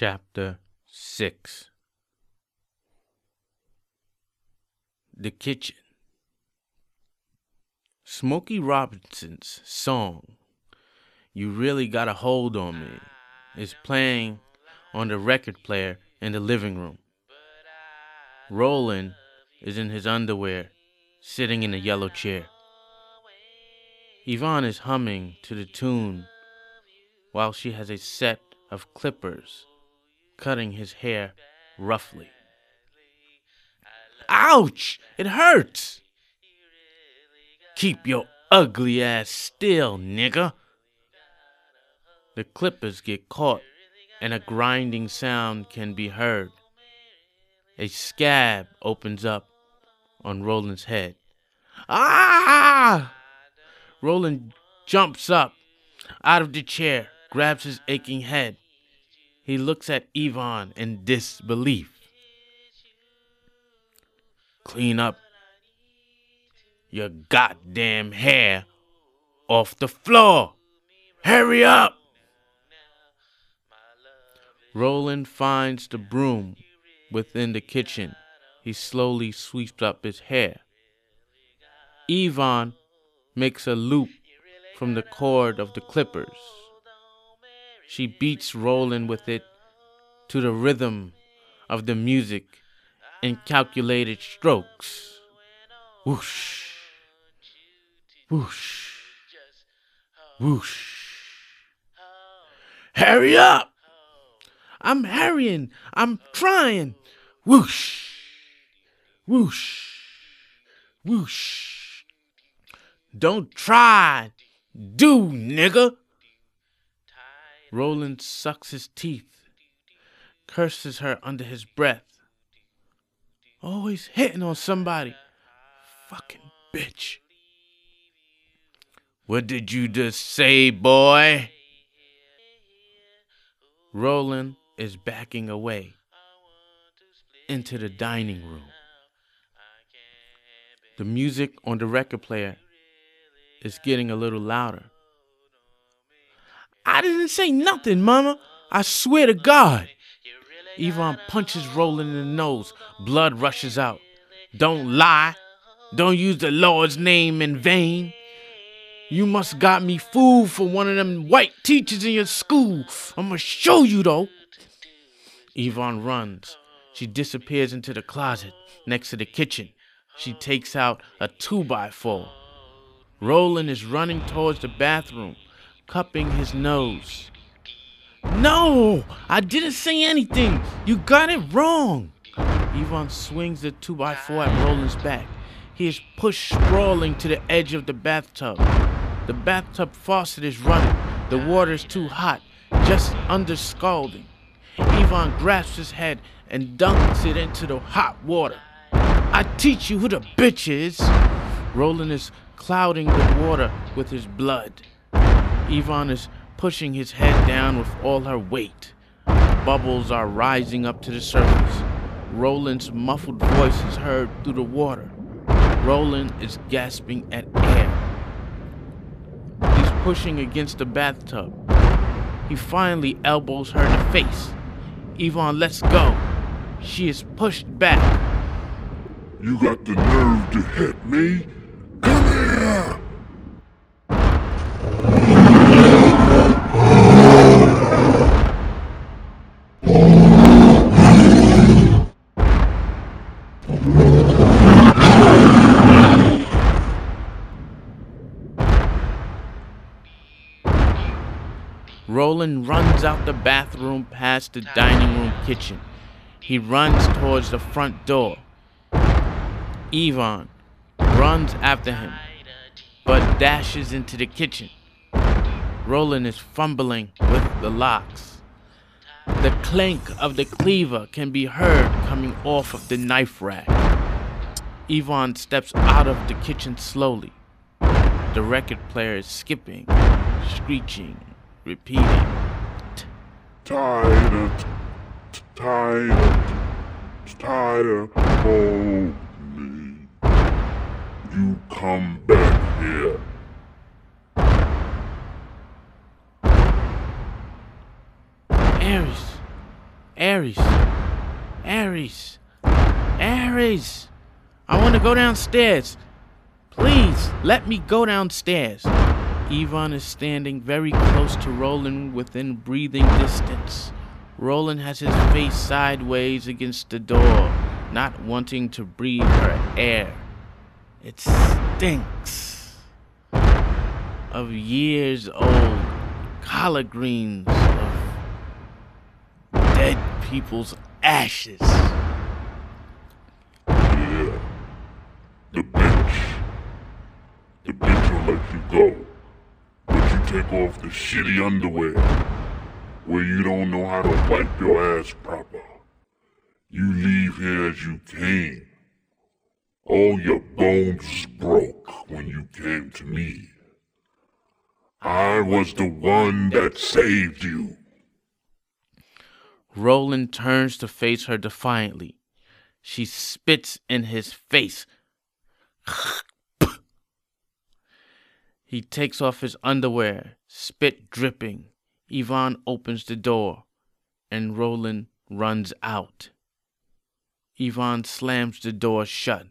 Chapter 6 The Kitchen Smokey Robinson's song, You Really Got a Hold on Me, is playing on the record player in the living room. Roland is in his underwear, sitting in a yellow chair. Yvonne is humming to the tune while she has a set of clippers cutting his hair roughly. Ouch! It hurts! Keep your ugly ass still, nigger. The clippers get caught, and a grinding sound can be heard. A scab opens up on Roland's head. Ah! Roland jumps up out of the chair, grabs his aching head, he looks at Yvonne in disbelief. Clean up your goddamn hair off the floor. Hurry up! Roland finds the broom within the kitchen. He slowly sweeps up his hair. Yvonne makes a loop from the cord of the clippers. She beats Roland with it to the rhythm of the music in calculated strokes. Whoosh, whoosh, whoosh. Hurry up! I'm hurrying. I'm trying. Whoosh, whoosh, whoosh. Don't try, do, nigga. Roland sucks his teeth, curses her under his breath. Always hitting on somebody. Fucking bitch. What did you just say, boy? Roland is backing away into the dining room. The music on the record player is getting a little louder. I didn't say nothing, mama. I swear to God. Yvonne punches Roland in the nose. Blood rushes out. Don't lie. Don't use the Lord's name in vain. You must got me fooled for one of them white teachers in your school. I'ma show you though. Yvonne runs. She disappears into the closet next to the kitchen. She takes out a two by four. Roland is running towards the bathroom cupping his nose. No! I didn't say anything! You got it wrong! Yvonne swings the 2x4 at Roland's back. He is pushed sprawling to the edge of the bathtub. The bathtub faucet is running. The water is too hot, just under scalding. Yvonne grasps his head and dunks it into the hot water. I teach you who the bitch is! Roland is clouding the water with his blood. Yvonne is pushing his head down with all her weight. Bubbles are rising up to the surface. Roland's muffled voice is heard through the water. Roland is gasping at air. He's pushing against the bathtub. He finally elbows her in the face. Yvonne lets go. She is pushed back. You got the nerve to hit me? Come here! Roland runs out the bathroom past the dining room kitchen. He runs towards the front door. Yvonne runs after him, but dashes into the kitchen. Roland is fumbling with the locks. The clank of the cleaver can be heard coming off of the knife rack. Yvonne steps out of the kitchen slowly. The record player is skipping, screeching, repeating. Tighter, tighter, tighter, hold me. You come back here. Ares, Ares, Ares, Ares. I want to go downstairs. Please let me go downstairs. Yvonne is standing very close to Roland within breathing distance. Roland has his face sideways against the door, not wanting to breathe her air. It stinks of years old collard greens, of dead people's ashes. Take off the shitty underwear where you don't know how to wipe your ass proper. You leave here as you came. All your bones broke when you came to me. I was the one that saved you. Roland turns to face her defiantly. She spits in his face. He takes off his underwear, spit dripping. Yvonne opens the door, and Roland runs out. Yvonne slams the door shut.